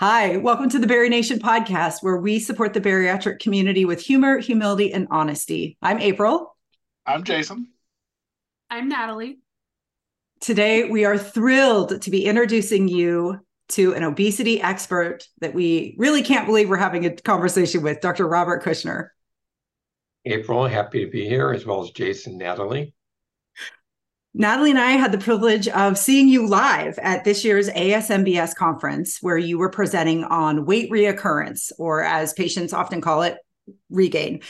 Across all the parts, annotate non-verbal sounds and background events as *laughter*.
Hi, welcome to the Bari Nation podcast, where we support the bariatric community with humor, humility, and honesty. I'm April. I'm Jason. I'm Natalie. Today, we are thrilled to be introducing you to an obesity expert that we really can't believe we're having a conversation with, Dr. Robert Kushner. April, happy to be here, as well as Jason, Natalie. Natalie and I had the privilege of seeing you live at this year's ASMBS conference, where you were presenting on weight reoccurrence, or as patients often call it, regain.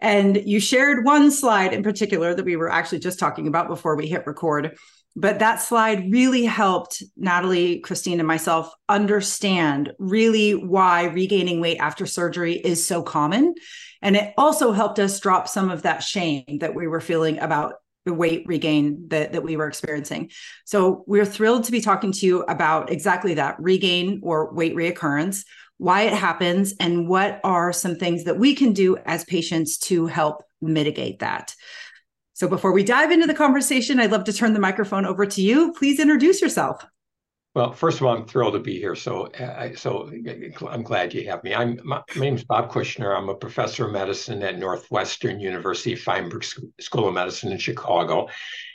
And you shared one slide in particular that we were actually just talking about before we hit record. But that slide really helped Natalie, Christine, and myself understand really why regaining weight after surgery is so common. And it also helped us drop some of that shame that we were feeling about the weight regain that, that we were experiencing. So we're thrilled to be talking to you about exactly that regain or weight reoccurrence, why it happens, and what are some things that we can do as patients to help mitigate that. So before we dive into the conversation, I'd love to turn the microphone over to you. Please introduce yourself. Well, first of all, I'm thrilled to be here. So, uh, so I'm glad you have me. I'm my, my name is Bob Kushner. I'm a professor of medicine at Northwestern University Feinberg School of Medicine in Chicago,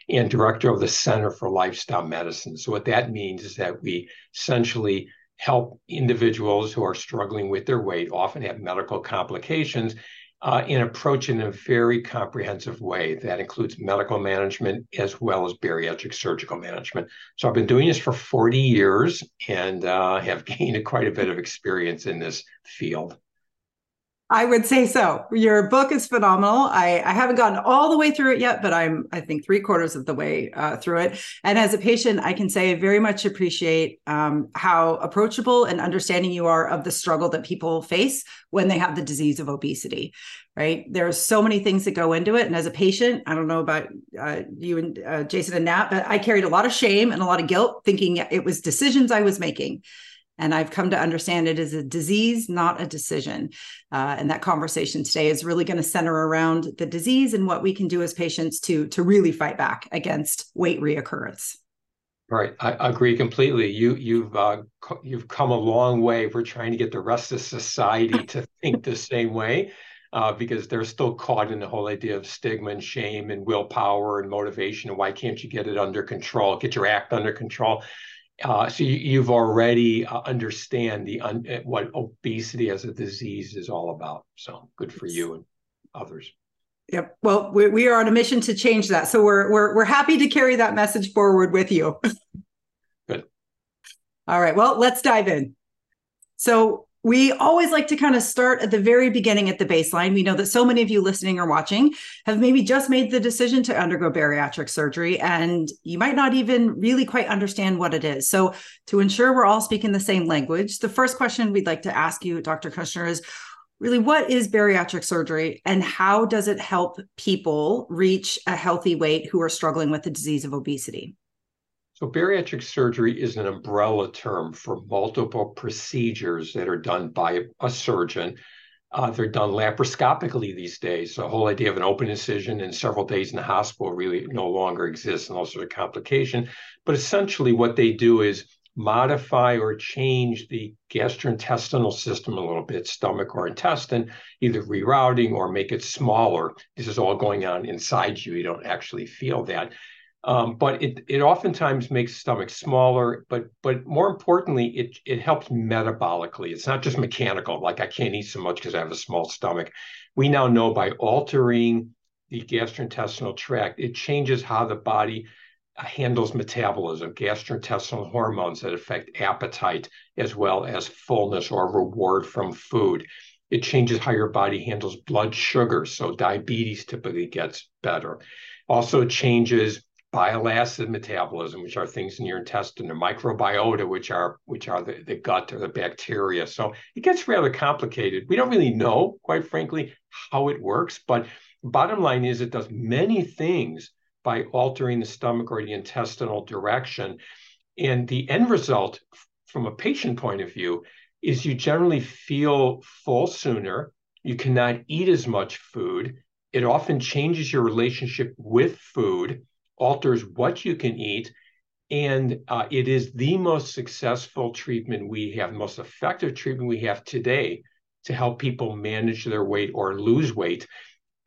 and director of the Center for Lifestyle Medicine. So, what that means is that we essentially help individuals who are struggling with their weight, often have medical complications, uh, in approach in a very comprehensive way that includes medical management as well as bariatric surgical management. So I've been doing this for 40 years and uh, have *laughs* gained quite a bit of experience in this field. I would say so. Your book is phenomenal. I, I haven't gotten all the way through it yet, but I'm, I think, three quarters of the way uh, through it. And as a patient, I can say I very much appreciate um, how approachable and understanding you are of the struggle that people face when they have the disease of obesity, right? There are so many things that go into it. And as a patient, I don't know about uh, you and uh, Jason and Nat, but I carried a lot of shame and a lot of guilt thinking it was decisions I was making and I've come to understand it is a disease, not a decision. Uh, and that conversation today is really going to center around the disease and what we can do as patients to, to really fight back against weight reoccurrence. Right, I agree completely. You you've uh, you've come a long way. We're trying to get the rest of society *laughs* to think the same way, uh, because they're still caught in the whole idea of stigma and shame and willpower and motivation. And why can't you get it under control? Get your act under control. Uh, so you, have already uh, understand the un, uh, what obesity as a disease is all about. So good for you and others. Yep. Well, we, we are on a mission to change that. So we're we're we're happy to carry that message forward with you. Good. All right. Well, let's dive in. So we always like to kind of start at the very beginning at the baseline. We know that so many of you listening or watching have maybe just made the decision to undergo bariatric surgery, and you might not even really quite understand what it is. So, to ensure we're all speaking the same language, the first question we'd like to ask you, Dr. Kushner, is really what is bariatric surgery and how does it help people reach a healthy weight who are struggling with the disease of obesity? So, bariatric surgery is an umbrella term for multiple procedures that are done by a surgeon. Uh, they're done laparoscopically these days. The whole idea of an open incision and several days in the hospital really no longer exists and sorts of complication. But essentially, what they do is modify or change the gastrointestinal system a little bit, stomach or intestine, either rerouting or make it smaller. This is all going on inside you. You don't actually feel that. Um, but it it oftentimes makes stomach smaller, but but more importantly, it it helps metabolically. It's not just mechanical, like I can't eat so much because I have a small stomach. We now know by altering the gastrointestinal tract, it changes how the body uh, handles metabolism, gastrointestinal hormones that affect appetite as well as fullness or reward from food. It changes how your body handles blood sugar, so diabetes typically gets better. Also changes bile acid metabolism, which are things in your intestine, the microbiota, which are which are the, the gut or the bacteria. So it gets rather complicated. We don't really know, quite frankly, how it works, but bottom line is it does many things by altering the stomach or the intestinal direction. And the end result from a patient point of view is you generally feel full sooner. You cannot eat as much food. It often changes your relationship with food alters what you can eat. And uh, it is the most successful treatment we have, most effective treatment we have today to help people manage their weight or lose weight.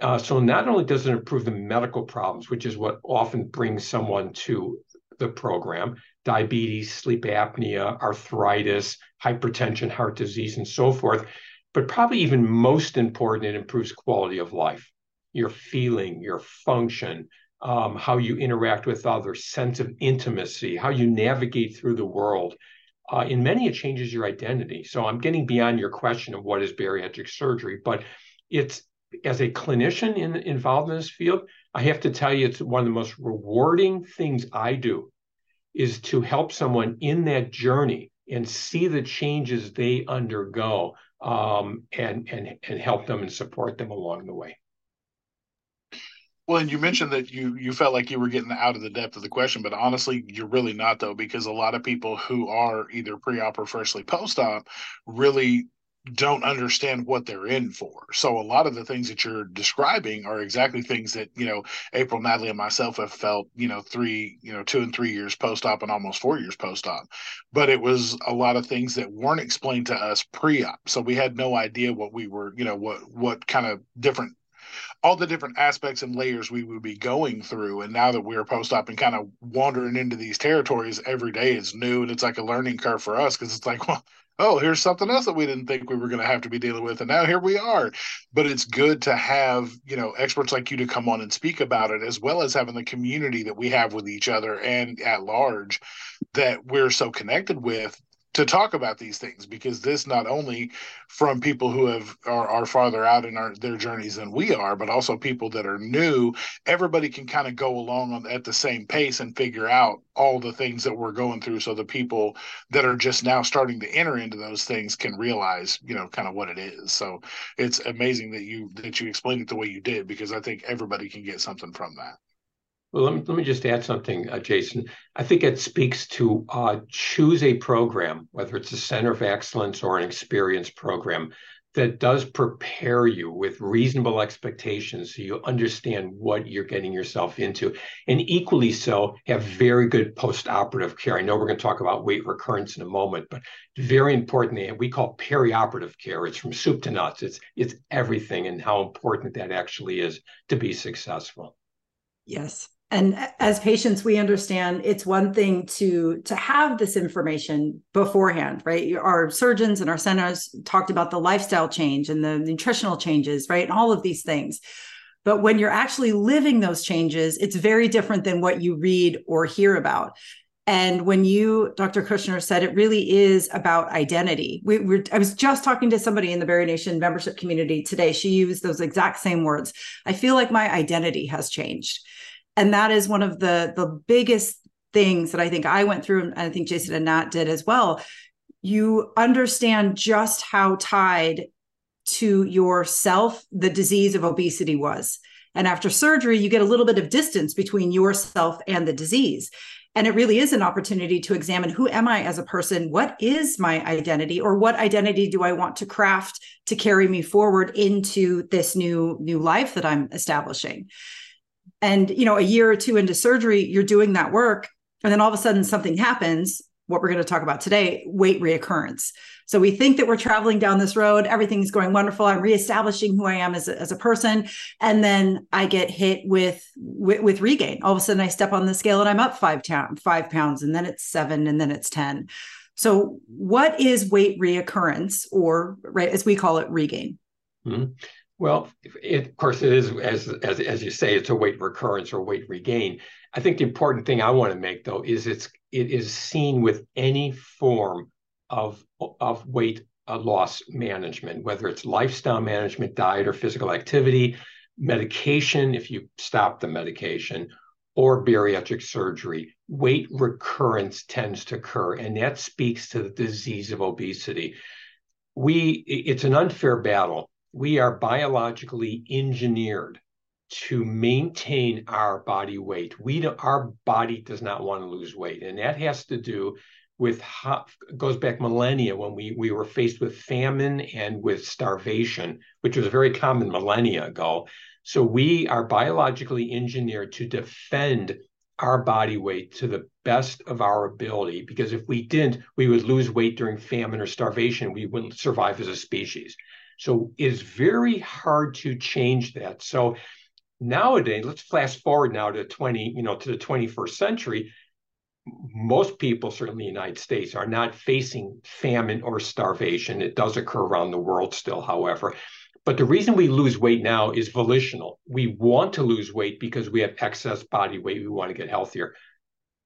Uh, so not only does it improve the medical problems, which is what often brings someone to the program, diabetes, sleep apnea, arthritis, hypertension, heart disease, and so forth, but probably even most important, it improves quality of life, your feeling, your function, um, how you interact with others, sense of intimacy, how you navigate through the world. Uh, in many, it changes your identity. So I'm getting beyond your question of what is bariatric surgery, but it's as a clinician in, involved in this field, I have to tell you, it's one of the most rewarding things I do is to help someone in that journey and see the changes they undergo um, and, and, and help them and support them along the way. Well, and you mentioned that you you felt like you were getting out of the depth of the question, but honestly, you're really not though, because a lot of people who are either pre-op or freshly post-op really don't understand what they're in for. So a lot of the things that you're describing are exactly things that, you know, April, Natalie, and myself have felt, you know, three, you know, two and three years post-op and almost four years post-op. But it was a lot of things that weren't explained to us pre-op. So we had no idea what we were, you know, what what kind of different all the different aspects and layers we would be going through. And now that we're post op and kind of wandering into these territories every day is new and it's like a learning curve for us because it's like, well, oh, here's something else that we didn't think we were going to have to be dealing with. And now here we are. But it's good to have, you know, experts like you to come on and speak about it, as well as having the community that we have with each other and at large that we're so connected with to talk about these things because this not only from people who have are, are farther out in our, their journeys than we are but also people that are new everybody can kind of go along on, at the same pace and figure out all the things that we're going through so the people that are just now starting to enter into those things can realize you know kind of what it is. So it's amazing that you that you explained it the way you did because i think everybody can get something from that well, let me, let me just add something, uh, Jason. I think it speaks to uh, choose a program, whether it's a center of excellence or an experience program, that does prepare you with reasonable expectations so you understand what you're getting yourself into. And equally so, have very good post-operative care. I know we're going to talk about weight recurrence in a moment, but very importantly, we call perioperative care. It's from soup to nuts. It's it's everything and how important that actually is to be successful. Yes and as patients we understand it's one thing to to have this information beforehand right our surgeons and our centers talked about the lifestyle change and the nutritional changes right and all of these things but when you're actually living those changes it's very different than what you read or hear about and when you, Dr. Kushner, said it really is about identity, we were, I was just talking to somebody in the Bari Nation membership community today. She used those exact same words. I feel like my identity has changed and that is one of the the biggest things that I think I went through, and I think Jason and Nat did as well. You understand just how tied to yourself the disease of obesity was. And after surgery, you get a little bit of distance between yourself and the disease. And it really is an opportunity to examine who am I as a person? What is my identity? Or what identity do I want to craft to carry me forward into this new, new life that I'm establishing? And you know a year or two into surgery you're doing that work and then all of a sudden something happens what we're going to talk about today weight reoccurrence. So we think that we're traveling down this road everything's going wonderful i'm reestablishing who i am as a, as a person and then i get hit with, with, with regain. All of a sudden i step on the scale and i'm up five, ta- five pounds and then it's seven and then it's 10 so what is weight reoccurrence or right as we call it regain? Mm-hmm. Well, it, of course, it is as, as as you say, it's a weight recurrence or weight regain. I think the important thing I want to make though is it's it is seen with any form of of weight uh, loss management, whether it's lifestyle management, diet, or physical activity, medication. If you stop the medication, or bariatric surgery, weight recurrence tends to occur, and that speaks to the disease of obesity. We it's an unfair battle we are biologically engineered to maintain our body weight. We do, our body does not want to lose weight, and that has to do with how goes back millennia when we we were faced with famine and with starvation, which was very common millennia ago. So we are biologically engineered to defend our body weight to the best of our ability because if we didn't, we would lose weight during famine or starvation. We wouldn't survive as a species. So it's very hard to change that. So nowadays, let's fast forward now to 20, you know, to the 21st century. Most people, certainly in the United States, are not facing famine or starvation. It does occur around the world still, however. But the reason we lose weight now is volitional. We want to lose weight because we have excess body weight. We want to get healthier.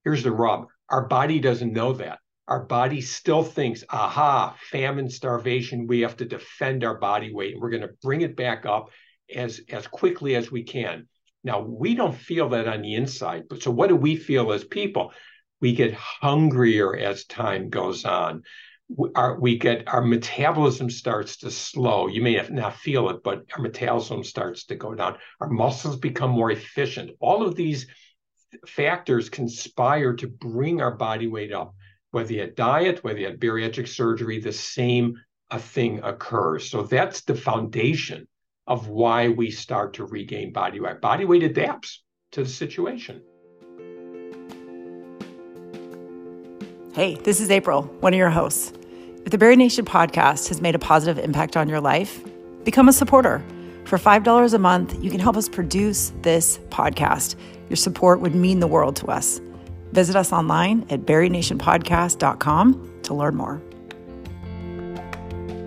Here's the rub our body doesn't know that. Our body still thinks, aha, famine, starvation, we have to defend our body weight. And we're going to bring it back up as, as quickly as we can. Now, we don't feel that on the inside. But so what do we feel as people? We get hungrier as time goes on our, we get our metabolism starts to slow. You may not feel it, but our metabolism starts to go down. Our muscles become more efficient. All of these factors conspire to bring our body weight up. Whether you had diet, whether you had bariatric surgery, the same a thing occurs. So that's the foundation of why we start to regain body weight. Body weight adapts to the situation. Hey, this is April, one of your hosts. If the Bari Nation podcast has made a positive impact on your life, become a supporter. For $5 a month, you can help us produce this podcast. Your support would mean the world to us. Visit us online at barinationpodcast.com to learn more.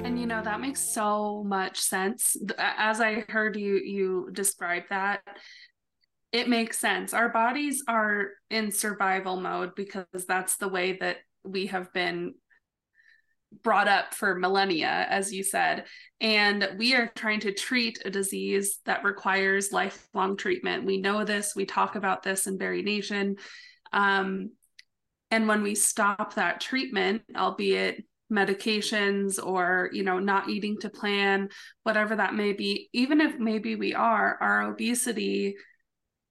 And you know, that makes so much sense. As I heard you you describe that, it makes sense. Our bodies are in survival mode because that's the way that we have been brought up for millennia, as you said. And we are trying to treat a disease that requires lifelong treatment. We know this, we talk about this in Bari Nation. Um, and when we stop that treatment, albeit medications or you know not eating to plan whatever that may be even if maybe we are our obesity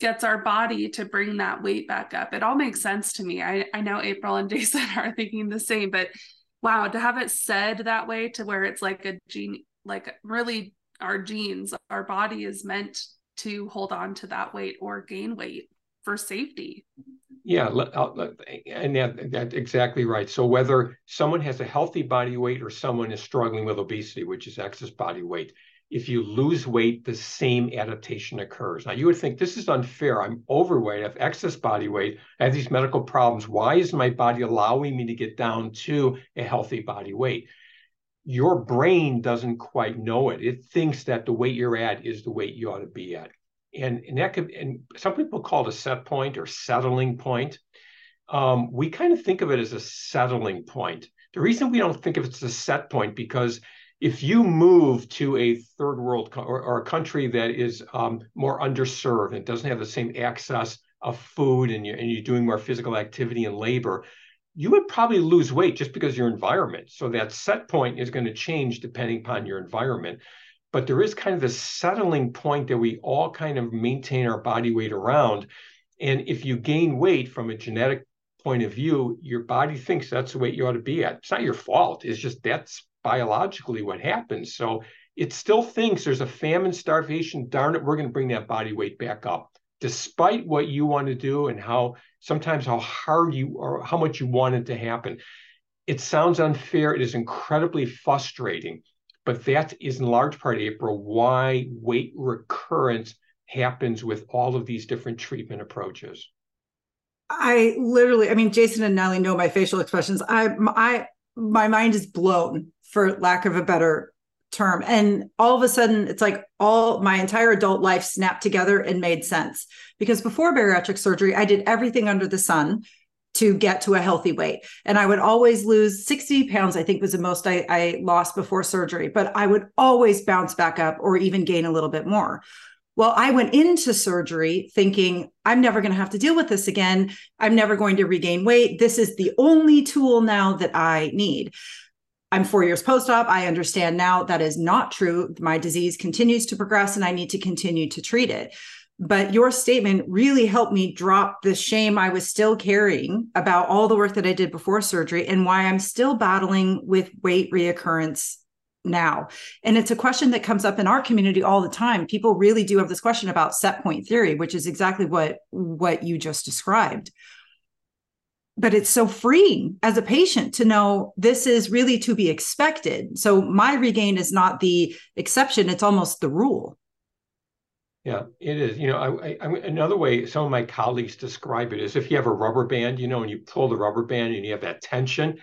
gets our body to bring that weight back up. It all makes sense to me. I, I know April and *laughs* Jason are thinking the same, but wow, to have it said that way to where it's like a gene, like really our genes, our body is meant to hold on to that weight or gain weight for safety. Yeah, uh, and that, that's exactly right. So whether someone has a healthy body weight or someone is struggling with obesity, which is excess body weight, if you lose weight, the same adaptation occurs. Now, you would think this is unfair. I'm overweight, I have excess body weight, I have these medical problems. Why is my body allowing me to get down to a healthy body weight? Your brain doesn't quite know it. It thinks that the weight you're at is the weight you ought to be at. And, and that could, and some people call it a set point or settling point. Um, we kind of think of it as a settling point. The reason we don't think of it as a set point because if you move to a third world co- or, or, a country that is um, more underserved and doesn't have the same access of food and you're, and you're doing more physical activity and labor, you would probably lose weight just because your environment. So that set point is going to change depending upon your environment. But there is kind of this settling point that we all kind of maintain our body weight around. And if you gain weight from a genetic point of view, your body thinks that's the weight you ought to be at. It's not your fault. It's just that's biologically what happens. So it still thinks there's a famine, starvation. Darn it, we're going to bring that body weight back up, despite what you want to do and how sometimes how hard you or how much you want it to happen. It sounds unfair. It is incredibly frustrating, but that is in large part, April, why weight recurrence happens with all of these different treatment approaches. I literally, I mean, Jason and Nellie know my facial expressions. I, I, my mind is blown for lack of a better term. And all of a sudden, it's like all my entire adult life snapped together and made sense. Because before bariatric surgery, I did everything under the sun to get to a healthy weight. And I would always lose 60 pounds, I think was the most I, I lost before surgery, but I would always bounce back up or even gain a little bit more. Well, I went into surgery thinking I'm never going to have to deal with this again. I'm never going to regain weight. This is the only tool now that I need. I'm four years post op. I understand now that is not true. My disease continues to progress and I need to continue to treat it. But your statement really helped me drop the shame I was still carrying about all the work that I did before surgery and why I'm still battling with weight reoccurrence now? And it's a question that comes up in our community all the time. People really do have this question about set point theory, which is exactly what what you just described. But it's so freeing as a patient to know this is really to be expected. So my regain is not the exception, it's almost the rule. Yeah, it is. You know, I, I, another way some of my colleagues describe it is if you have a rubber band, you know, and you pull the rubber band and you have that tension,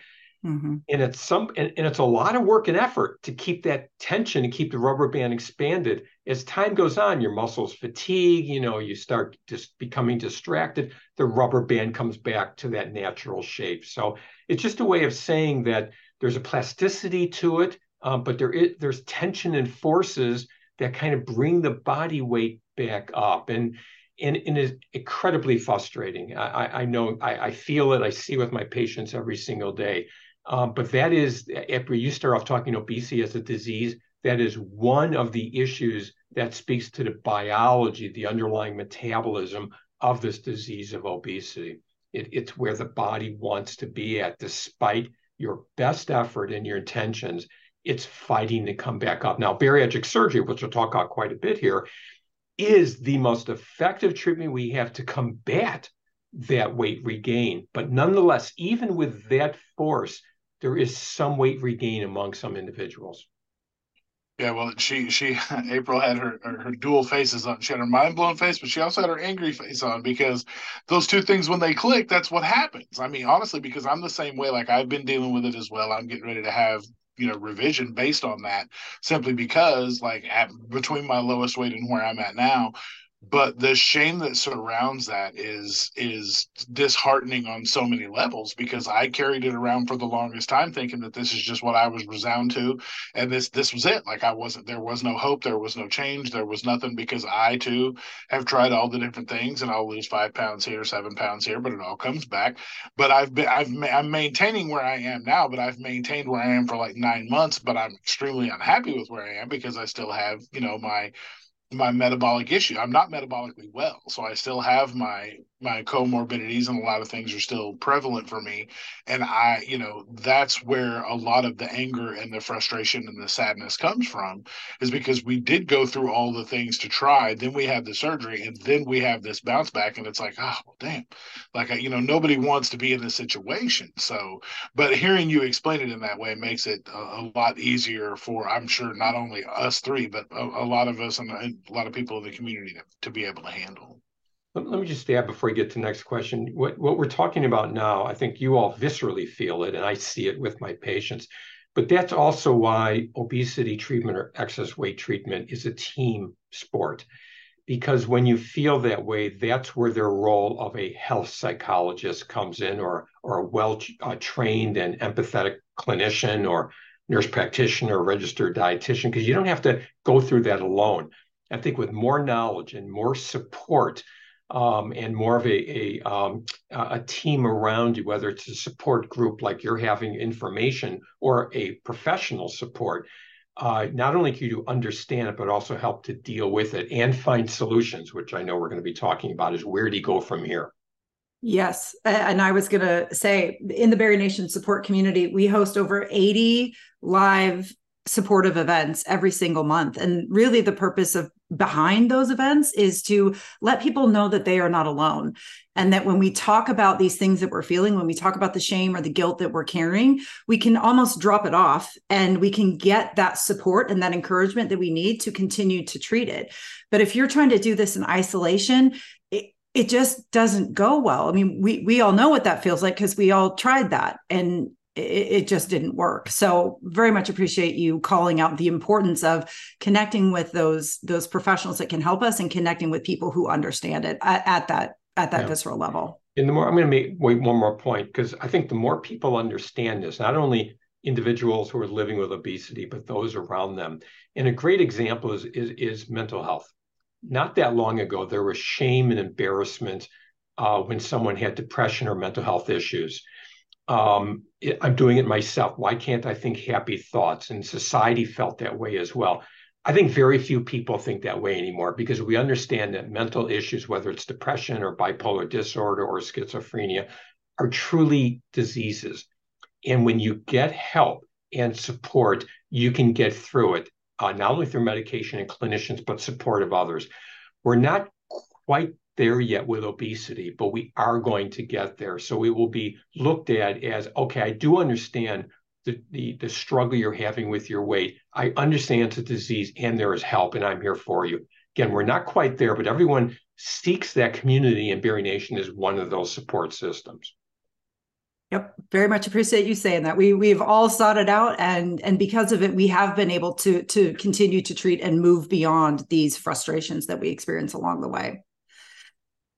Mm-hmm. And it's some and, and, it's a lot of work and effort to keep that tension and keep the rubber band expanded. As time goes on, your muscles fatigue, you know, you start just becoming distracted. The rubber band comes back to that natural shape. So it's just a way of saying that there's a plasticity to it, um, but there is there's tension and forces that kind of bring the body weight back up. And and, and is incredibly frustrating. I, I know I, I feel it. I see with my patients every single day um, but that is, after you start off talking obesity as a disease, that is one of the issues that speaks to the biology, the underlying metabolism of this disease of obesity. It, it's where the body wants to be at, despite your best effort and your intentions. It's fighting to come back up. Now, bariatric surgery, which we'll talk about quite a bit here, is the most effective treatment we have to combat that weight regain. But nonetheless, even with that force, there is some weight regain among some individuals. Yeah, well, she she *laughs* April had her her dual faces on. She had her mind blown face, but she also had her angry face on because those two things when they click, that's what happens. I mean, honestly, because I'm the same way. Like I've been dealing with it as well. I'm getting ready to have you know revision based on that simply because like at between my lowest weight and where I'm at now, but the shame that surrounds that is is disheartening on so many levels because I carried it around for the longest time thinking that this is just what I was resound to and this this was it. Like I wasn't there was no hope there was no change there was nothing because I too have tried all the different things and I'll lose 5 pounds here 7 pounds here but it all comes back. But I've been I've I'm maintaining where I am now but I've maintained where I am for like 9 months but I'm extremely unhappy with where I am because I still have you know my my metabolic issue. I'm not metabolically well, so I still have my my comorbidities and a lot of things are still prevalent for me. And i you know that's where a lot of the anger and the frustration and the sadness comes from is because we did go through all the things to try. Then we had the surgery and then we have this bounce back and it's like oh well, damn. Like you know nobody wants to be in this situation. So but hearing you explain it in that way makes it a, a lot easier for i'm sure not only us three but a, a lot of us and a lot of people in the community to, to be able to handle let, me just add before you get to the next question. What, what we're talking about now, I think you all viscerally feel it, and I see it with my patients. But that's also why obesity treatment or excess weight treatment is a team sport. Because when you feel that way, that's where their role of a health psychologist comes in, or, a well uh, trained and empathetic clinician, or nurse practitioner, or registered dietitian, because you don't have to go through that alone. I think with more knowledge and more support, um, and more of a a, um, a team around you, whether it's a support group like you're having information or a professional support. Uh, not only can you understand it, but also help to deal with it and find solutions, which I know we're going to be talking about. Is where do you go from here? Yes. And I was going to say in the Bari Nation support community, we host over 80 live supportive events every single month. And really, the purpose of behind those events is to let people know that they are not alone. And that when we talk about these things that we're feeling, when we talk about the shame or the guilt that we're carrying, we can almost drop it off and we can get that support and that encouragement that we need to continue to treat it. But if you're trying to do this in isolation, it, it just doesn't go well. I mean, we we all know what that feels like because we all tried that. And it, it, just didn't work. So very much appreciate you calling out the importance of connecting with those those professionals that can help us and connecting with people who understand it at, at that at that yeah. visceral level. And the more I'm going to make wait one more point because I think the more people understand this, not only individuals who are living with obesity, but those around them. And a great example is is, is mental health. Not that long ago, there was shame and embarrassment uh, when someone had depression or mental health issues um, I'm doing it myself. Why can't I think happy thoughts? And society felt that way as well. I think very few people think that way anymore because we understand that mental issues, whether it's depression or bipolar disorder or schizophrenia, are truly diseases. And when you get help and support, you can get through it, uh, not only through medication and clinicians, but support of others. We're not quite there yet with obesity, but we are going to get there. So it will be looked at as okay, I do understand the, the, the struggle you're having with your weight. I understand it's a disease and there is help, and I'm here for you. Again, we're not quite there, but everyone seeks that community, and Bari Nation is one of those support systems. Yep, very much appreciate you saying that. We we've all sought it out, and and because of it, we have been able to to continue to treat and move beyond these frustrations that we experience along the way.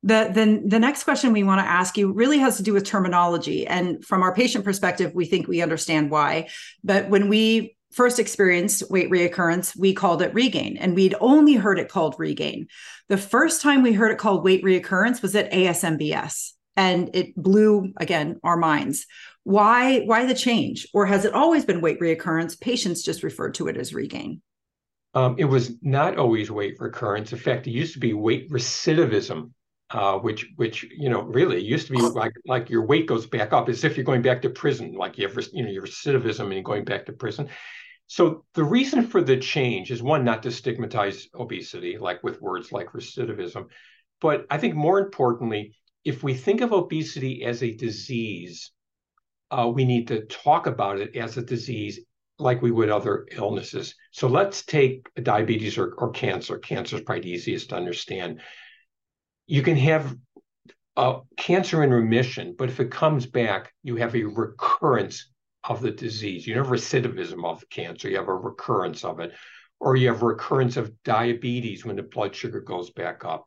The, the, the next question we want to ask you really has to do with terminology. And from our patient perspective, we think we understand why. But when we first experienced weight reoccurrence, we called it regain, and we'd only heard it called regain. The first time we heard it called weight reoccurrence was at ASMBS, and it blew again our minds. Why? Why the change, or has it always been weight reoccurrence? Patients just referred to it as regain. Um, it was not always weight recurrence. In fact, it used to be weight recidivism uh, which which you know really used to be like like your weight goes back up as if you're going back to prison, like you have you know your recidivism and you're going back to prison. So the reason for the change is one, not to stigmatize obesity, like with words like recidivism, but I think more importantly, if we think of obesity as a disease, uh, we need to talk about it as a disease like we would other illnesses. So let's take diabetes or, or cancer. Cancer is probably easiest to understand you can have uh, cancer in remission, but if it comes back, you have a recurrence of the disease. You have recidivism of the cancer, you have a recurrence of it, or you have recurrence of diabetes when the blood sugar goes back up.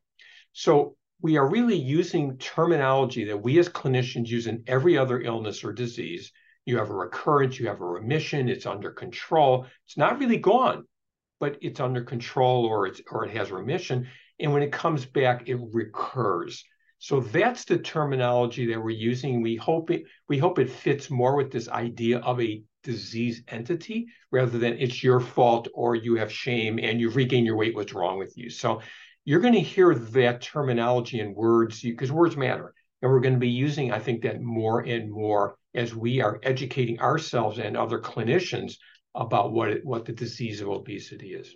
So we are really using terminology that we as clinicians use in every other illness or disease. You have a recurrence, you have a remission, it's under control. It's not really gone, but it's under control or it's or it has remission. And when it comes back, it recurs. So that's the terminology that we're using. We hope it we hope it fits more with this idea of a disease entity rather than it's your fault or you have shame and you've regained your weight. What's wrong with you? So you're going to hear that terminology and words because words matter. And we're going to be using, I think, that more and more as we are educating ourselves and other clinicians about what it, what the disease of obesity is.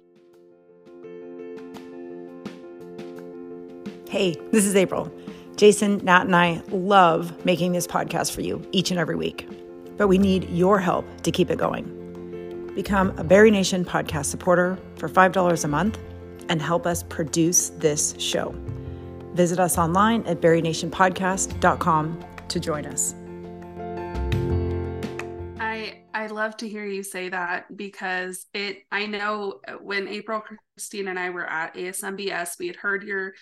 Hey, this is April. Jason, Nat, and I love making this podcast for you each and every week, but we need your help to keep it going. Become a Bari Nation podcast supporter for $5 a month and help us produce this show. Visit us online at barinationpodcast.com to join us. I I love to hear you say that because it I know when April Christine and I were at ASMBS we had heard your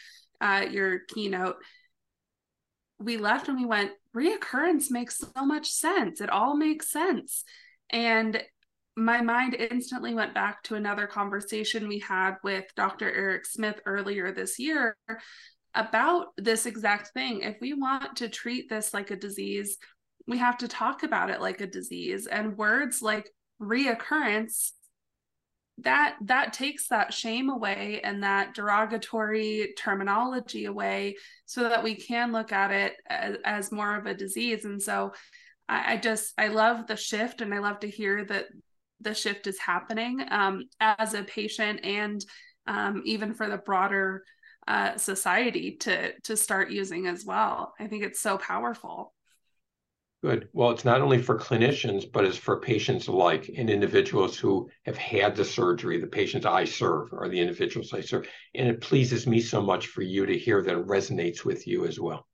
uh, your keynote, we left and we went, reoccurrence makes so much sense. It all makes sense. And my mind instantly went back to another conversation we had with Dr. Eric Smith earlier this year about this exact thing. If we want to treat this like a disease, we have to talk about it like a disease. And words like reoccurrence that that takes that shame away and that derogatory terminology away so that we can look at it as, as more of a disease. And so I, I, just i love the shift and i love to hear that the shift is happening um, as a patient and um, even for the broader uh, society to to start using as well. I think it's so powerful Good. Well, it's not only for clinicians, but it's for patients alike and individuals who have had the surgery. The patients I serve are the individuals I serve. And it pleases me so much for you to hear that it resonates with you as well.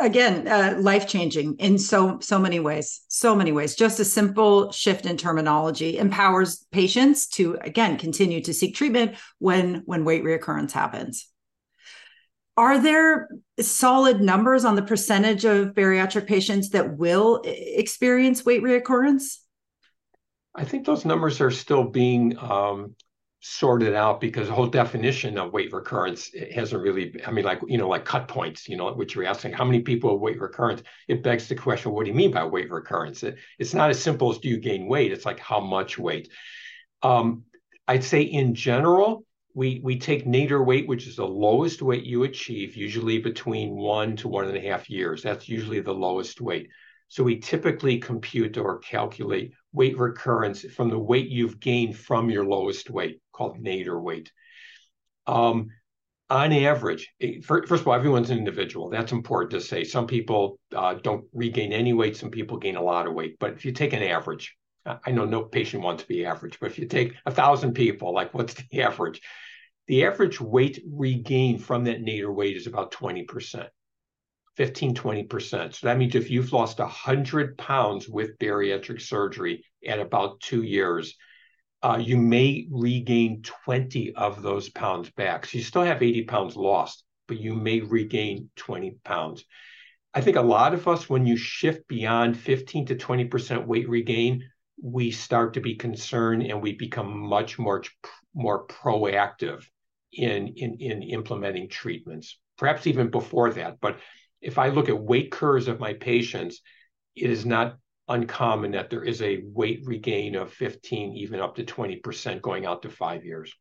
Again, uh, life changing in so so many ways, so many ways. Just a simple shift in terminology empowers patients to again continue to seek treatment when when weight reoccurrence happens. Are there solid numbers on the percentage of bariatric patients that will experience weight reoccurrence? I think those numbers are still being um, sorted out because the whole definition of weight recurrence hasn't really, I mean, like, you know, like cut points, you know, which you're asking, how many people have weight recurrence? It begs the question, what do you mean by weight recurrence? It, it's not as simple as do you gain weight? It's like how much weight? Um, I'd say in general, we we take nadir weight, which is the lowest weight you achieve, usually between one to one and a half years. That's usually the lowest weight. So we typically compute or calculate weight recurrence from the weight you've gained from your lowest weight, called nadir weight. Um, on average, eh, first of all, everyone's an individual. That's important to say. Some people uh, don't regain any weight, some people gain a lot of weight. But if you take an average, I know no patient wants to be average, but if you take a thousand people, like what's the *laughs* average? The average weight regain from that nadir weight is about 20%, 15, 20%. So that means if you've lost 100 pounds with bariatric surgery at about two years, uh, you may regain 20 of those pounds back. So you still have 80 pounds lost, but you may regain 20 pounds. I think a lot of us, when you shift beyond 15 to 20% weight regain, we start to be concerned and we become much more, more proactive in, in, in implementing treatments, perhaps even before that. But if I look at weight curves of my patients, it is not uncommon that there is a weight regain of 15, even up to 20% going out to five years.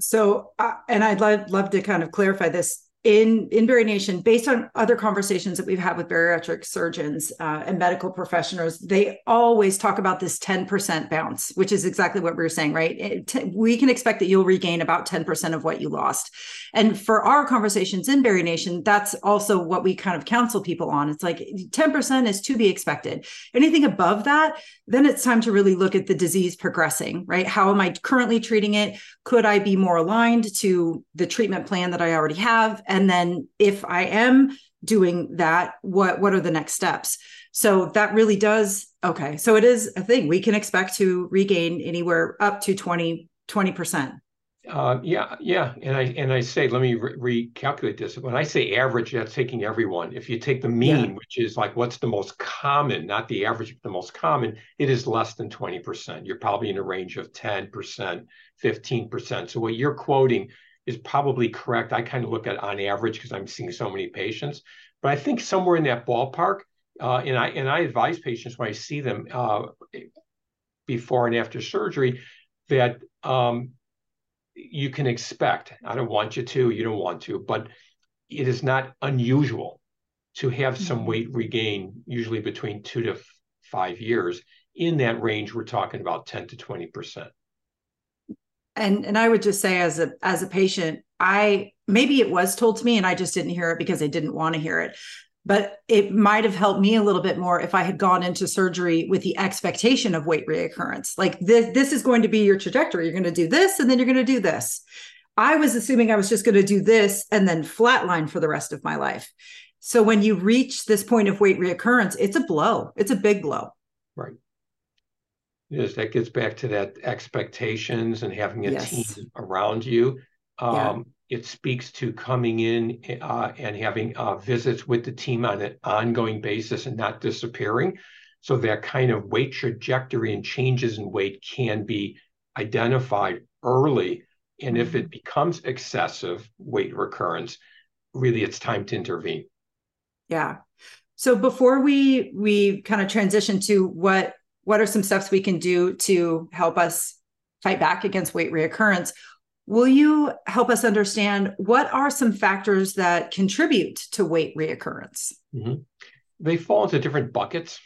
So, uh, and I'd love, love to kind of clarify this in in Bari Nation, based on other conversations that we've had with bariatric surgeons uh, and medical professionals, they always talk about this 10% bounce, which is exactly what we are saying, right? It, t- we can expect that you'll regain about 10% of what you lost. And for our conversations in Bari Nation, that's also what we kind of counsel people on. It's like 10% is to be expected. Anything above that, then it's time to really look at the disease progressing, right? How am I currently treating it? Could I be more aligned to the treatment plan that I already have? And then if i am doing that what what are the next steps so that really does okay so it is a thing we can expect to regain anywhere up to 20 20% uh, yeah, yeah, and I and I say, let me re- recalculate this. When I say average, that's taking everyone. If you take the mean, yeah. which is like what's the most common, not the average, but the most common, it is less than twenty percent. You're probably in a range of ten percent, fifteen percent. So what you're quoting is probably correct. I kind of look at on average because I'm seeing so many patients, but I think somewhere in that ballpark. Uh, and I and I advise patients when I see them uh, before and after surgery that um, you can expect. I don't want you to, you don't want to, but it is not unusual to have some mm-hmm. weight regain, usually between two to f- five years. In that range, we're talking about 10 to 20 percent and and i would just say as a as a patient i maybe it was told to me and i just didn't hear it because i didn't want to hear it. But it might have helped me a little bit more if i had gone into surgery with the expectation of weight reoccurrence. Like this this is going to be your trajectory. You're going to do this and then you're going to do this. I was assuming i was just going to do this and then flatline for the rest of my life. So when you reach this point of weight reoccurrence it's a blow. It's a big blow. Right is that gets back to that expectations and having a yes. team around you. Um, yeah. It speaks to coming in uh, and having uh, visits with the team on an ongoing basis and not disappearing. So that kind of weight trajectory and changes in weight can be identified early. And if it mm-hmm. becomes excessive weight recurrence, really it's time to intervene. Yeah. So before we we kind of transition to what what are some steps we can do to help us fight back against weight reoccurrence? Will you help us understand what are some factors that contribute to weight reoccurrence? Mm-hmm. They fall into different buckets.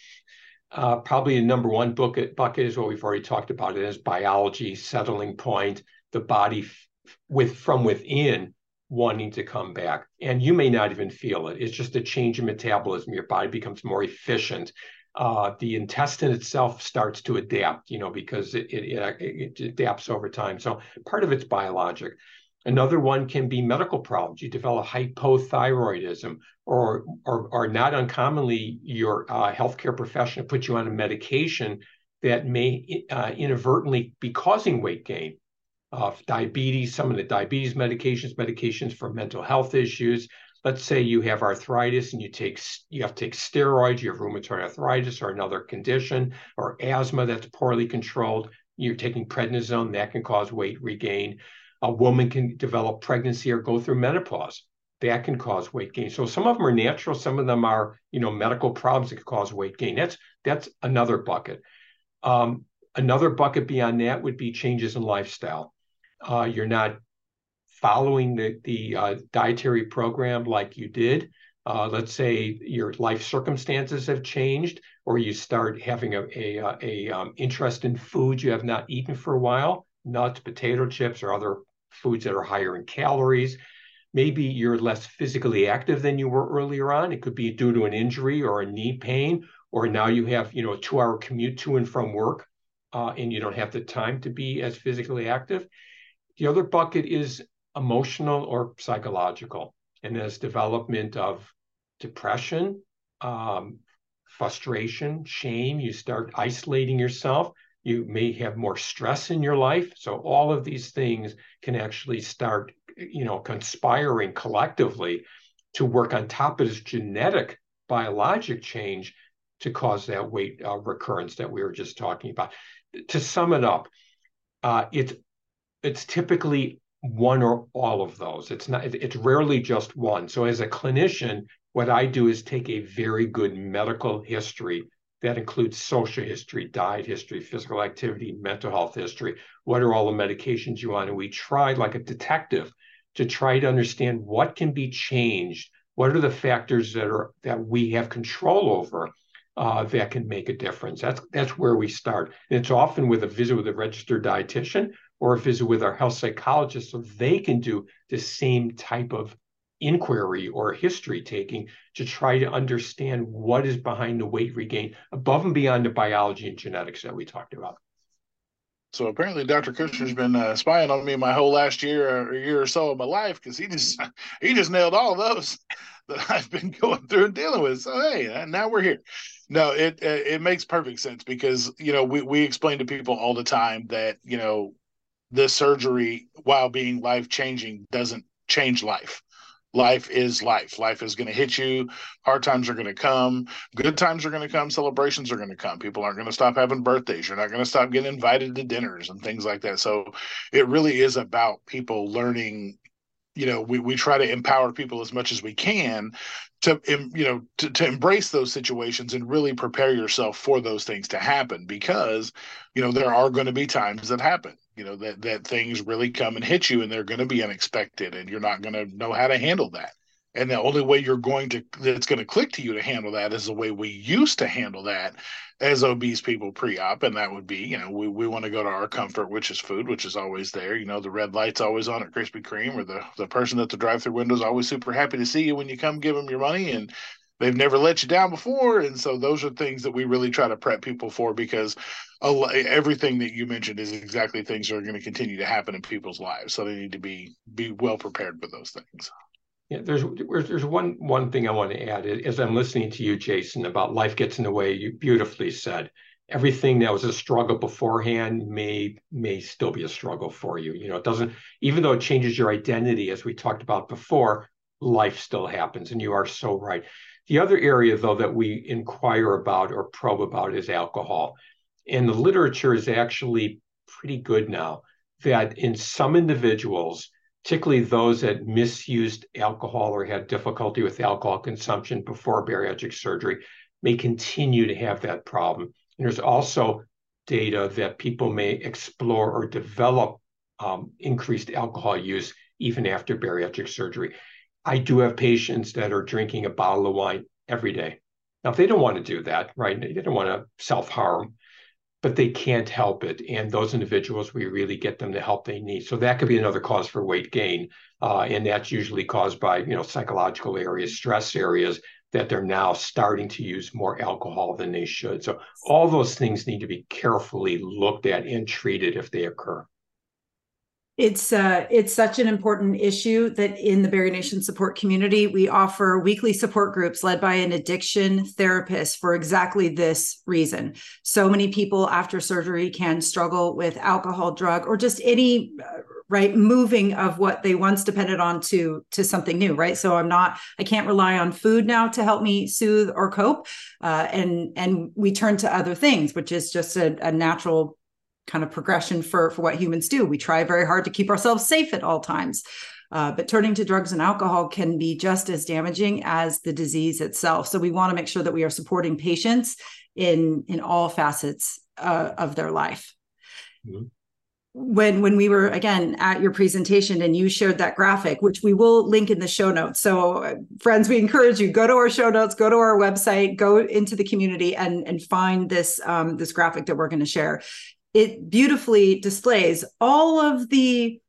Uh, probably the number one bucket bucket is what we've already talked about. It is biology, settling point, the body f- with from within wanting to come back, and you may not even feel it. It's just a change in metabolism. Your body becomes more efficient uh, the intestine itself starts to adapt, you know, because it, it, it, adapts over time. So part of it's biologic. Another one can be medical problems. You develop hypothyroidism, or or, or not uncommonly, your uh, healthcare professional puts you on a medication that may uh, inadvertently be causing weight gain. Uh, diabetes, some of the diabetes medications, medications for mental health issues, let's say you have arthritis and you take you have to take steroids you have rheumatoid arthritis or another condition or asthma that's poorly controlled you're taking prednisone that can cause weight regain. A woman can develop pregnancy or go through menopause that can cause weight gain. So some of them are natural some of them are you know medical problems that can cause weight gain. That's that's another bucket. Um, another bucket beyond that would be changes in lifestyle. Uh, you're not following the, the uh, dietary program like you did, Uh, let's say your life circumstances have changed, or you start having a, a, a, a um, interest in foods you have not eaten for a while, nuts, potato chips, or other foods that are higher in calories. Maybe you're less physically active than you were earlier on. It could be due to an injury or a knee pain, or now you have you know a two-hour commute to and from work, uh, and you don't have the time to be as physically active. The other bucket is emotional or psychological, and there's development of depression, um, frustration, shame. You start isolating yourself. You may have more stress in your life. So all of these things can actually start, you know, conspiring collectively to work on top of this genetic biologic change to cause that weight uh, recurrence that we were just talking about. To sum it up, uh, it's it's typically one or all of those. It's not. It's rarely just one. So as a clinician, what I do is take a very good medical history that includes social history, diet history, physical activity, mental health history. What are all the medications you want? And we try, like a detective, to try to understand what can be changed. What are the factors that are that we have control over uh, that can make a difference? That's that's where we start. And it's often with a visit with a registered dietitian or a visit with our health psychologist, so they can do the same type of inquiry or history taking to try to understand what is behind the weight regain above and beyond the biology and genetics that we talked about. So apparently, Dr. Kushner's been uh, spying on me my whole last year or year or so of my life because he just *laughs* he just nailed all those *laughs* that I've been *laughs* going through and dealing with. So hey, uh, now we're here. No, it uh, it makes perfect sense because you know we we explain to people all the time that you know this surgery, while being life changing, doesn't change life life is life. Life is going to hit you. Hard times are going to come. Good times are going to come. Celebrations are going to come. People aren't going to stop having birthdays. You're not going to stop getting invited to dinners and things like that. So it really is about people learning. You know, we, we try to empower people as much as we can to you know to, to embrace those situations and really prepare yourself for those things to happen because you know there are going to be times that happen you know that that things really come and hit you and they're going to be unexpected and you're not going to know how to handle that. And the only way you're going to that's going to click to you to handle that is the way we used to handle that as obese people pre-op. And that would be you know we, we want to go to our comfort which is food which is always there. You know the red light's always on at krispy kreme or the the person at the drive-through window is always super happy to see you when you come give them your money and they've never let you down before. And so those are things that we really try to prep people for because everything that you mentioned is exactly things that are going to continue to happen in people's lives. So they need to be be well prepared for those things. Yeah there's there's one one thing i want to add as i'm listening to you jason about life gets in the way you beautifully said everything that was a struggle beforehand may may still be a struggle for you. You know it doesn't even though it changes your identity as we talked about before life still happens and you are so right the other area, though, that we inquire about or probe about is alcohol. And the literature is actually pretty good now that in some individuals, particularly those that misused alcohol or had difficulty with alcohol consumption before bariatric surgery, may continue to have that problem. And there's also data that people may explore or develop um, increased alcohol use even after bariatric surgery. I do have patients that are drinking a bottle of wine every day. Now, if they don't want to do that, right, they don't want to self harm, but they can't help it. And those individuals, we really get them the help they need. So that could be another cause for weight gain. Uh, and that's usually caused by, you know, psychological areas, stress areas that they're now starting to use more alcohol than they should. So all those things need to be carefully looked at and treated if they occur it's uh, it's such an important issue that in the Bari Nation support community, we offer weekly support groups led by an addiction therapist for exactly this reason. So many people after surgery can struggle with alcohol, drug, or just any uh, right moving of what they once depended on to to something new. Right. So I'm not I can't rely on food now to help me soothe or cope, uh, and and we turn to other things, which is just a, a natural kind of progression for for what humans do. We try very hard to keep ourselves safe at all times. Uh, but turning to drugs and alcohol can be just as damaging as the disease itself. So we want to make sure that we are supporting patients in in all facets uh, of their life. Mm-hmm. when when we were again at your presentation and you shared that graphic which we will link in the show notes so friends we encourage you go to our show notes go to our website go into the community and and find this um, this graphic that we're going to share it beautifully displays all of the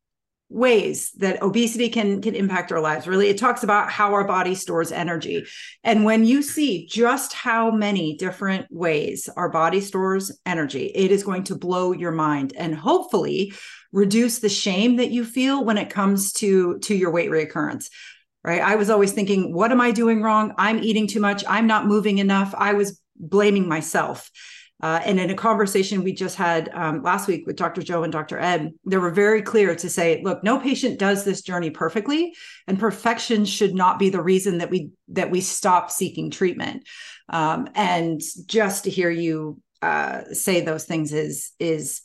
ways that obesity can can impact our lives. Really it talks about how our body stores energy. And when you see just how many different ways our body stores energy it is going to blow your mind and hopefully reduce the shame that you feel when it comes to to your weight reoccurrence right? I was always thinking what am i doing wrong? I'm eating too much. I'm not moving enough. I was blaming myself uh, and in a conversation we just had um, last week with Dr. Joe and Dr. Ed, they were very clear to say, look, no patient does this journey perfectly, and perfection should not be the reason that we that we stop seeking treatment. Um, and just to hear you uh, say those things is is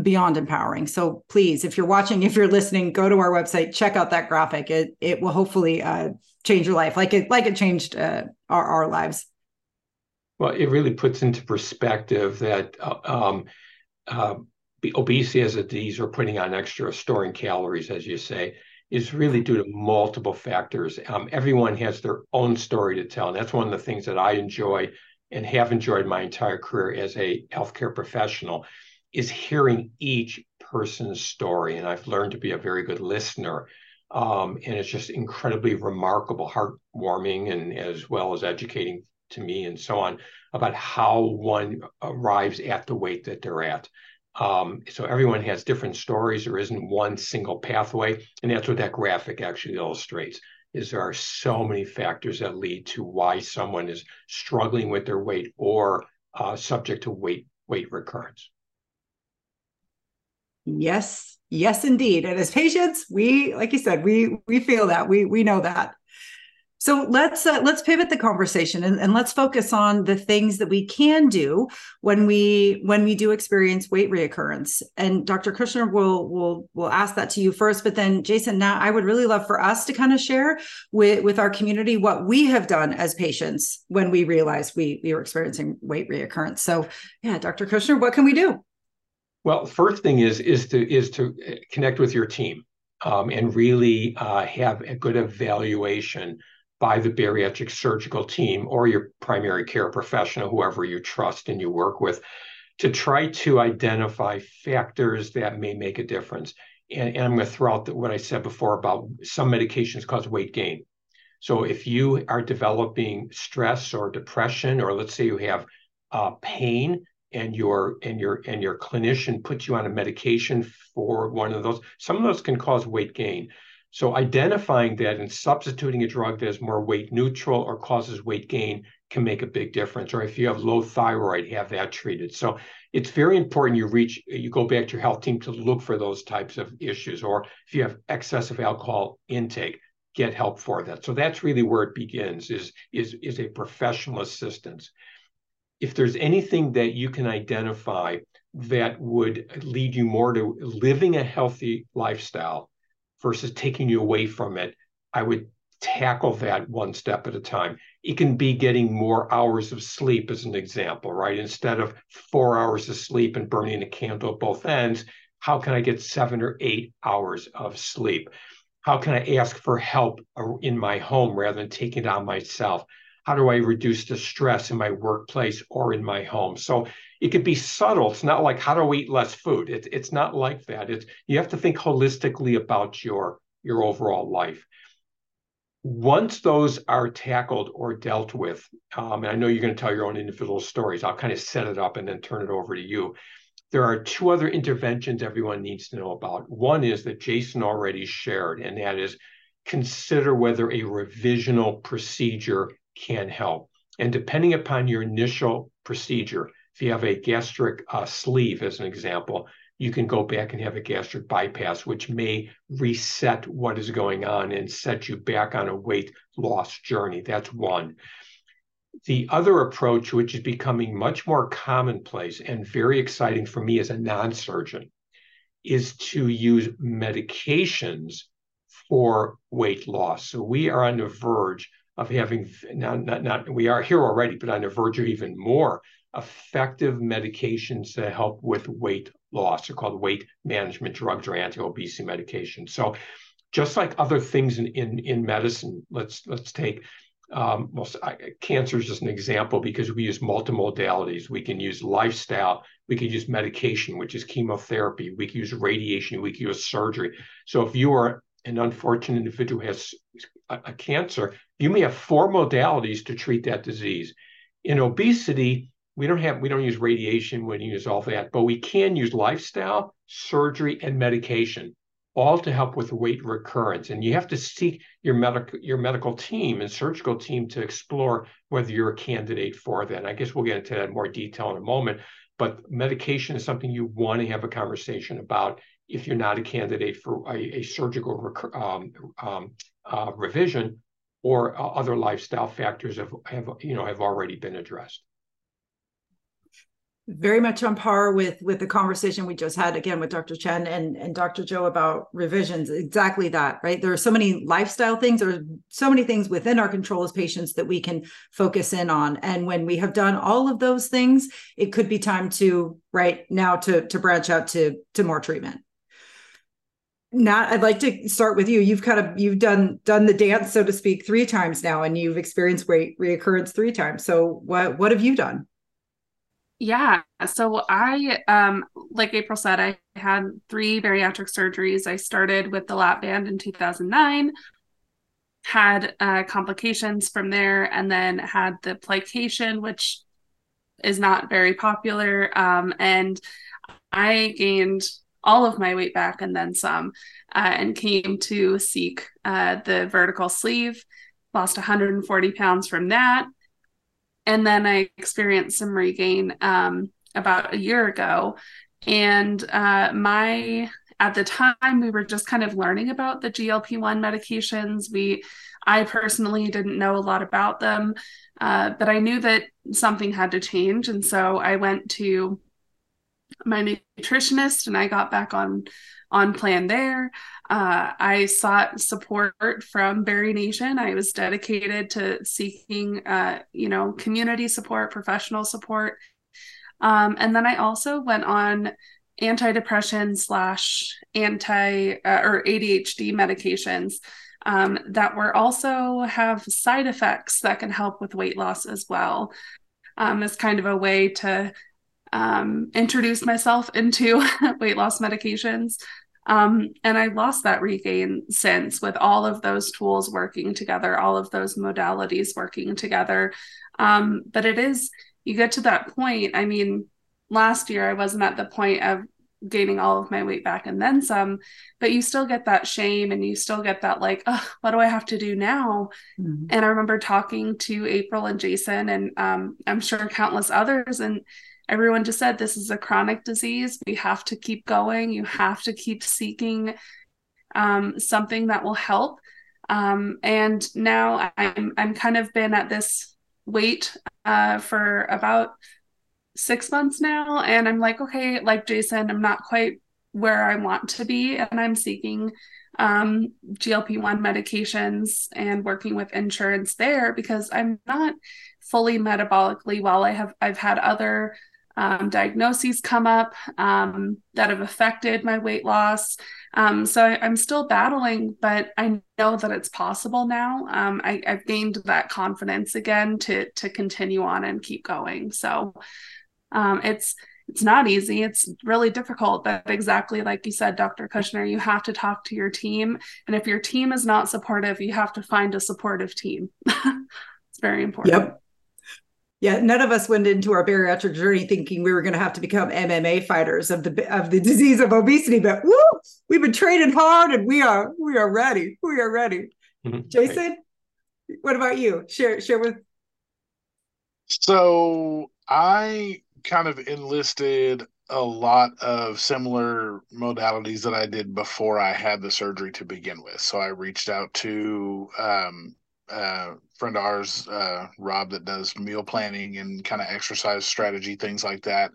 beyond empowering. So please, if you're watching, if you're listening, go to our website, check out that graphic. It it will hopefully uh, change your life, like it like it changed uh, our our lives. Well, it really puts into perspective that uh, um, uh, obesity as a disease or putting on extra, storing calories, as you say, is really due to multiple factors. Um, everyone has their own story to tell. And that's one of the things that I enjoy and have enjoyed my entire career as a healthcare professional is hearing each person's story. And I've learned to be a very good listener. Um, and it's just incredibly remarkable, heartwarming, and as well as educating to me and so on about how one arrives at the weight that they're at. Um, so everyone has different stories. There isn't one single pathway, and that's what that graphic actually illustrates. Is there are so many factors that lead to why someone is struggling with their weight or uh, subject to weight weight recurrence. Yes, yes, indeed. And as patients, we, like you said, we we feel that we we know that. So let's uh, let's pivot the conversation and, and, let's focus on the things that we can do when we when we do experience weight reoccurrence. And Dr. Kushner will will will ask that to you first, but then Jason, now I would really love for us to kind of share with with our community what we have done as patients when we realized we we were experiencing weight reoccurrence. So yeah, Dr. Kushner, what can we do? Well, first thing is is to is to uh, connect with your team um, and really uh, have a good evaluation by the bariatric surgical team or your primary care professional, whoever you trust and you work with, to try to identify factors that may make a difference. And, and I'm going to throw out the, what I said before about some medications cause weight gain. So if you are developing stress or depression, or let's say you have uh, pain, and your and your and your clinician puts you on a medication for one of those, some of those can cause weight gain. So identifying that and substituting a drug that is more weight neutral or causes weight gain can make a big difference. Or if you have low thyroid, have that treated. So it's very important you reach, you go back to your health team to look for those types of issues. Or if you have excessive alcohol intake, get help for that. So that's really where it begins is, is, is a professional assistance. If there's anything that you can identify that would lead you more to living a healthy lifestyle, versus taking you away from it, I would tackle that one step at a time. It can be getting more hours of sleep, as an example, right? Instead of four hours of sleep and burning a candle at both ends, how can I get seven or eight hours of sleep? How can I ask for help in my home rather than taking it on myself? How do I reduce the stress in my workplace or in my home? So it could be subtle. It's not like how do we eat less food. It, it's not like that. It's you have to think holistically about your your overall life. Once those are tackled or dealt with, um, and I know you're going to tell your own individual stories. I'll kind of set it up and then turn it over to you. There are two other interventions everyone needs to know about. One is that Jason already shared, and that is consider whether a revisional procedure can help. And depending upon your initial procedure, if you have a gastric uh, sleeve, as an example, you can go back and have a gastric bypass, which may reset what is going on and set you back on a weight loss journey. That's one. The other approach, which is becoming much more commonplace and very exciting for me as a non surgeon, is to use medications for weight loss. So we are on the verge of having, not, not, not we are here already, but on the verge of even more effective medications that help with weight loss. They're called weight management drugs or anti-obesity medications. So just like other things in, in, in medicine, let's let's take um, well, cancer is just an example because we use multiple modalities. We can use lifestyle, we can use medication, which is chemotherapy, we can use radiation, we can use surgery. So if you are an unfortunate individual who has a, a cancer, you may have four modalities to treat that disease. In obesity, we don't have we don't use radiation, we don't use all that, but we can use lifestyle, surgery, and medication all to help with weight recurrence. And you have to seek your medical your medical team and surgical team to explore whether you're a candidate for that. And I guess we'll get into that in more detail in a moment. But medication is something you want to have a conversation about if you're not a candidate for a, a surgical rec- um, um, uh, revision or uh, other lifestyle factors have, have you know have already been addressed very much on par with with the conversation we just had again with Dr. Chen and and Dr. Joe about revisions. Exactly that, right? There are so many lifestyle things, are so many things within our control as patients that we can focus in on. And when we have done all of those things, it could be time to right now to to branch out to to more treatment. Nat, I'd like to start with you. You've kind of you've done done the dance, so to speak, three times now, and you've experienced weight reoccurrence three times. So what what have you done? Yeah. So I, um, like April said, I had three bariatric surgeries. I started with the lap band in 2009, had uh, complications from there, and then had the plication, which is not very popular. Um, and I gained all of my weight back and then some, uh, and came to seek uh, the vertical sleeve, lost 140 pounds from that and then I experienced some regain um, about a year ago. And uh, my at the time we were just kind of learning about the GLP-1 medications. We I personally didn't know a lot about them, uh, but I knew that something had to change, and so I went to my nutritionist and I got back on on plan there. Uh, I sought support from Bari Nation. I was dedicated to seeking, uh, you know, community support, professional support. Um, and then I also went on antidepressant slash anti uh, or ADHD medications um, that were also have side effects that can help with weight loss as well. Um, as kind of a way to um, introduce myself into *laughs* weight loss medications. Um, and I lost that regain since with all of those tools working together, all of those modalities working together. Um, but it is, you get to that point. I mean, last year I wasn't at the point of gaining all of my weight back and then some, but you still get that shame and you still get that, like, oh, what do I have to do now? Mm-hmm. And I remember talking to April and Jason, and um, I'm sure countless others. And everyone just said this is a chronic disease. We have to keep going. You have to keep seeking um, something that will help. Um, and now I'm I'm kind of been at this wait uh, for about six months now, and I'm like, okay, like Jason, I'm not quite where I want to be, and I'm seeking um, GLP 1 medications and working with insurance there because I'm not fully metabolically well. I have I've had other um, diagnoses come up um, that have affected my weight loss. Um, so I, am still battling, but I know that it's possible now. Um, I, have gained that confidence again to to continue on and keep going. So um, it's it's not easy. It's really difficult, but exactly like you said, Dr. Kushner, you have to talk to your team, and if your team is not supportive, you have to find a supportive team. *laughs* it's very important. Yep yeah, none of us went into our bariatric journey thinking we were going to have to become MMA fighters of the of the disease of obesity. But woo, we've been training hard, and we are we are ready. We are ready. Mm-hmm. Jason, what about you? Share share with. So I kind of enlisted a lot of similar modalities that I did before I had the surgery to begin with. So I reached out to um, uh, friend of ours, uh, Rob, that does meal planning and kind of exercise strategy, things like that.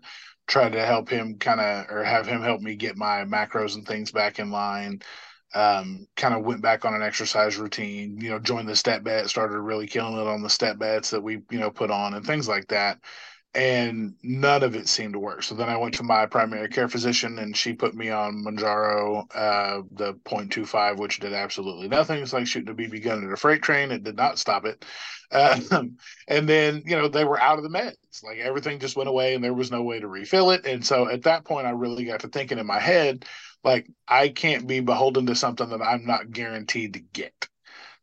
Tried to help him kind of, or have him help me get my macros and things back in line. Um, kind of went back on an exercise routine, you know, joined the step bet, started really killing it on the step bets that we, you know, put on and things like that. And none of it seemed to work. So then I went to my primary care physician, and she put me on Mounjaro, uh, the 0.25, which did absolutely nothing. It's like shooting a BB gun at a freight train. It did not stop it. Um, *laughs* and then you know they were out of the meds. Like everything just went away, and there was no way to refill it. And so at that point, I really got to thinking in my head, like I can't be beholden to something that I'm not guaranteed to get.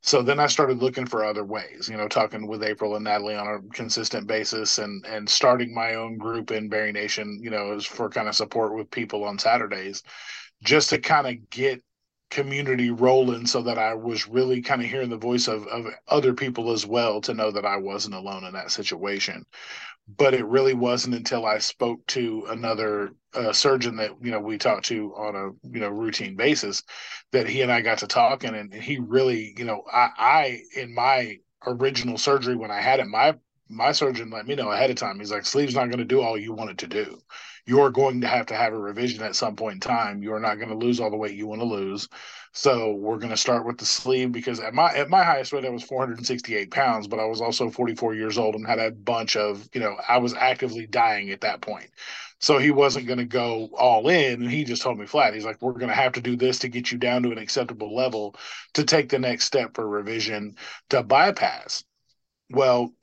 So then I started looking for other ways, you know, talking with April and Natalie on a consistent basis and and starting my own group in Bari Nation, you know, as for kind of support with people on Saturdays, just to kind of get community rolling so that I was really kind of hearing the voice of, of other people as well to know that I wasn't alone in that situation but it really wasn't until I spoke to another uh, surgeon that you know we talked to on a you know routine basis that he and I got to talking, and he really you know I, I in my original surgery when I had it my my surgeon let me know ahead of time. He's like, sleeve's not going to do all you want it to do. You're going to have to have a revision at some point in time. You're not going to lose all the weight you want to lose. So we're going to start with the sleeve because at my at my highest weight I was 468 pounds, but I was also 44 years old and had a bunch of you know I was actively dying at that point. So he wasn't going to go all in, and he just told me flat. He's like, "We're going to have to do this to get you down to an acceptable level to take the next step for revision to bypass." Well,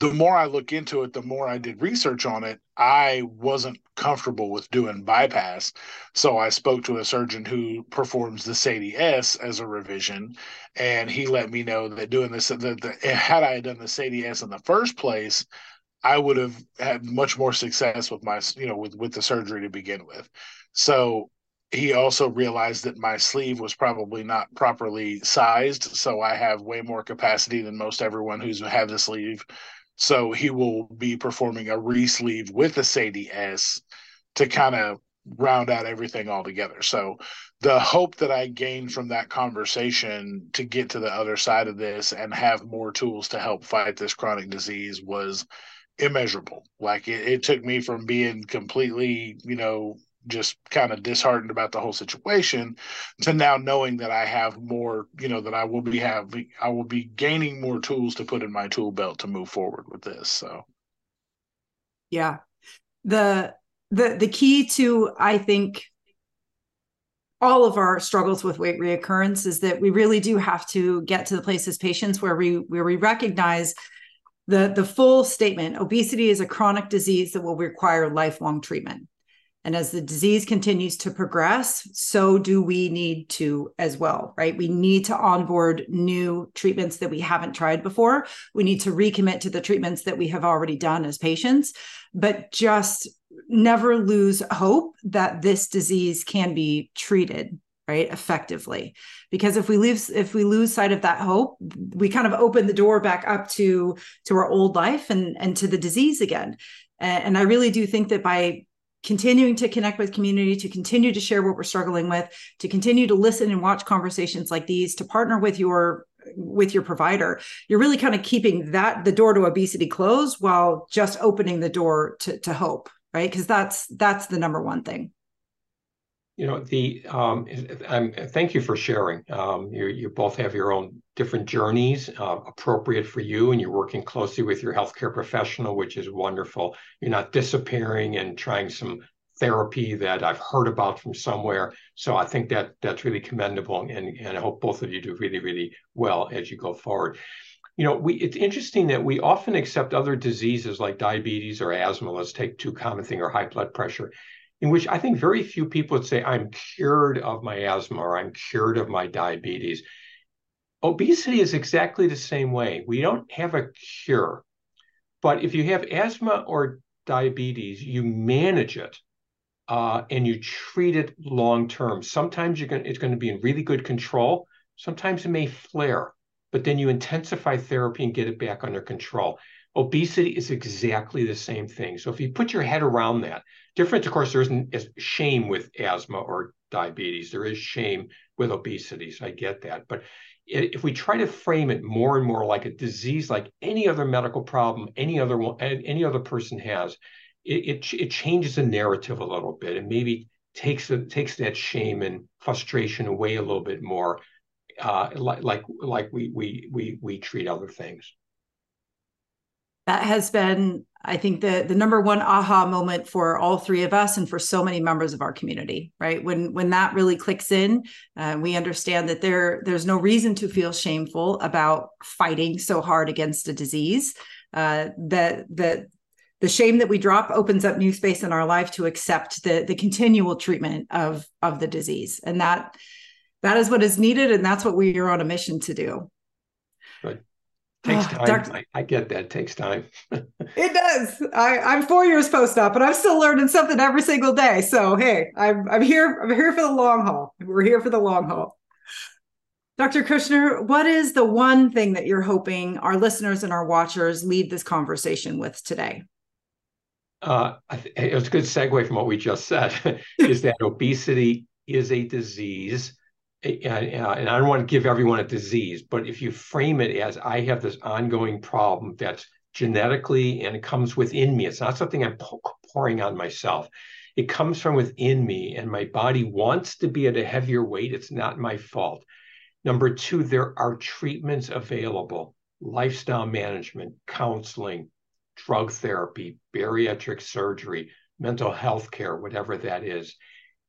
the more I look into it, the more I did research on it, I wasn't comfortable with doing bypass. So I spoke to a surgeon who performs the SADI-S as a revision, and he let me know that doing this, that the, had I done the SADI-S in the first place, I would have had much more success with my, you know, with with the surgery to begin with. So he also realized that my sleeve was probably not properly sized, so I have way more capacity than most everyone who's had the sleeve so he will be performing a re-sleeve with a SADI-S to kind of round out everything all together. So the hope that I gained from that conversation to get to the other side of this and have more tools to help fight this chronic disease was immeasurable. Like it, it took me from being completely, you know, just kind of disheartened about the whole situation to now knowing that I have more, you know, that I will be having, I will be gaining more tools to put in my tool belt to move forward with this. So, yeah, the the the key to I think all of our struggles with weight reoccurrence is that we really do have to get to the place as patients where we where we recognize the the full statement obesity is a chronic disease that will require lifelong treatment and as the disease continues to progress, so do we need to as well, right? We need to onboard new treatments that we haven't tried before. We need to recommit to the treatments that we have already done as patients, but just never lose hope that this disease can be treated right effectively because if we lose if we lose sight of that hope we kind of open the door back up to to our old life and and to the disease again and i really do think that by continuing to connect with community, to continue to share what we're struggling with, to continue to listen and watch conversations like these, to partner with your with your provider. You're really kind of keeping that the door to obesity closed while just opening the door to, to hope right? Because that's that's the number one thing you know the um, I'm, thank you for sharing. Um, you, you both have your own different journeys uh, appropriate for you and you're working closely with your healthcare professional which is wonderful. You're not disappearing and trying some therapy that i've heard about from somewhere. So i think that that's really commendable and, and i hope both of you do really really well as you go forward. You know we it's interesting that we often accept other diseases like diabetes or asthma. Let's take two common thing or high blood pressure in which I think very few people would say, I'm cured of my asthma or I'm cured of my diabetes. Obesity is exactly the same way. We don't have a cure. But if you have asthma or diabetes, you manage it uh, and you treat it long term. Sometimes you're going it's going to be in really good control. Sometimes it may flare, but then you intensify therapy and get it back under control. Obesity is exactly the same thing. So if you put your head around that, difference, of course, there isn't shame with asthma or diabetes. There is shame with obesity. So I get that. But if we try to frame it more and more like a disease, like any other medical problem, any other one, any other person has, it, it, it changes the narrative a little bit and maybe takes the, takes that shame and frustration away a little bit more, uh, like like like we we we we treat other things. That has been i think the the number one aha moment for all three of us and for so many members of our community right when when that really clicks in uh, we understand that there there's no reason to feel shameful about fighting so hard against a disease uh, that that the shame that we drop opens up new space in our life to accept the the continual treatment of of the disease and that that is what is needed and that's what we are on a mission to do. Takes time. Dr. I, I, get that. It takes time. *laughs* it does. I, I'm four years post-op, but I'm still learning something every single day. So hey, I'm I'm here. I'm here for the long haul. We're here for the long haul. Dr. Kushner, what is the one thing that you're hoping our listeners and our watchers leave this conversation with today? Uh, it was a good segue from what we just said. *laughs* is that obesity is a disease and I don't want to give everyone a disease, but if you frame it as I have this ongoing problem that's genetically and it comes within me, it's not something I'm pouring on myself. It comes from within me, and my body wants to be at a heavier weight. It's not my fault. Number two, there are treatments available lifestyle management, counseling, drug therapy, bariatric surgery, mental health care, whatever that is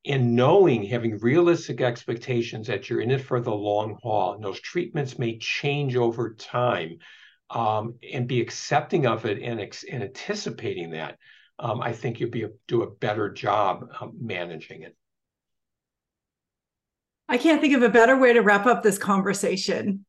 and knowing, having realistic expectations that you're in it for the long haul, and those treatments may change over time, um, and be accepting of it and, ex- and anticipating that, um, I think you'll be a, do a better job um, managing it. I can't think of a better way to wrap up this conversation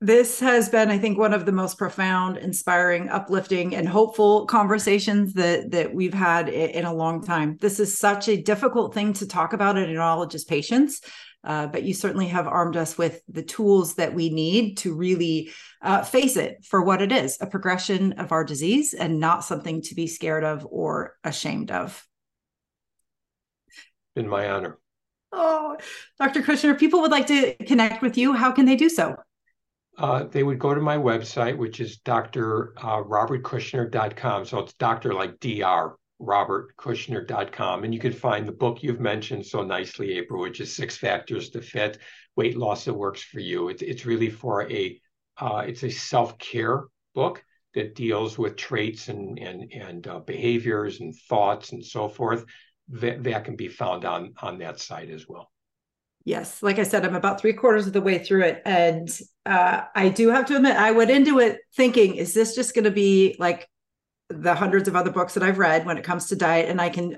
this has been i think one of the most profound inspiring uplifting and hopeful conversations that that we've had in a long time. This is such a difficult thing to talk about in neurologist patients uh, but you certainly have armed us with the tools that we need to really uh, face it for what it is a progression of our disease and not something to be scared of or ashamed of. In my honor. Oh dr kushner if people would like to connect with you how can they do so uh, they would go to my website, which is drrobertkushner.com. So it's doctor like dr robertkushner.com. And you can find the book you've mentioned so nicely, April, which is Six Factors to Fit Weight Loss That Works for You. It's, it's really for a uh, it's a self-care book that deals with traits and and and uh, behaviors and thoughts and so forth. That that can be found on on that site as well. Yes, like I said, I'm about three quarters of the way through it. And uh, I do have to admit, I went into it thinking, is this just going to be like the hundreds of other books that I've read when it comes to diet? And I can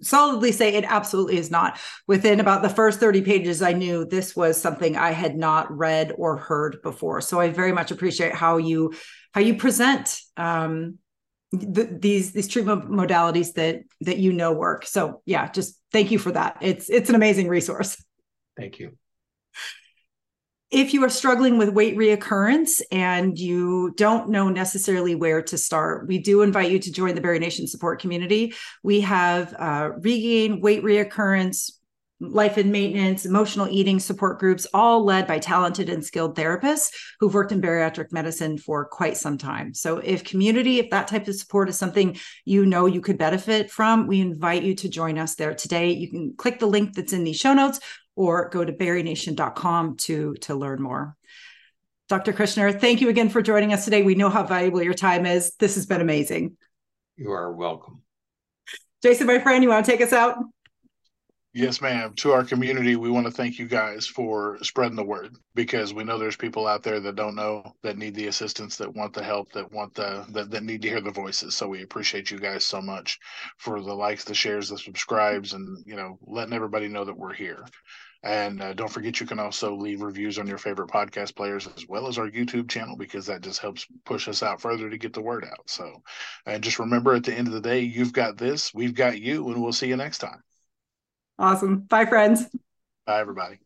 solidly say it absolutely is not. Within about the first 30 pages, I knew this was something I had not read or heard before. So I very much appreciate how you how you present um, the, these these treatment modalities that that you know work. So yeah, just thank you for that. It's it's an amazing resource. Thank you. If you are struggling with weight reoccurrence and you don't know necessarily where to start, we do invite you to join the Bari Nation support community. We have uh, regain, weight reoccurrence, life and maintenance, emotional eating support groups, all led by talented and skilled therapists who've worked in bariatric medicine for quite some time. So, if community, if that type of support is something you know you could benefit from, we invite you to join us there today. You can click the link that's in the show notes or go to barination.com to, to learn more. Dr. Kushner, thank you again for joining us today. We know how valuable your time is. This has been amazing. You are welcome. Jason, my friend, you want to take us out? Yes, ma'am. To our community, we want to thank you guys for spreading the word because we know there's people out there that don't know, that need the assistance, that want the help, that want the that, that need to hear the voices. So we appreciate you guys so much for the likes, the shares, the subscribes, and you know, letting everybody know that we're here. And uh, don't forget, you can also leave reviews on your favorite podcast players as well as our YouTube channel because that just helps push us out further to get the word out. So, and just remember at the end of the day, you've got this, we've got you, and we'll see you next time. Awesome. Bye, friends. Bye, everybody.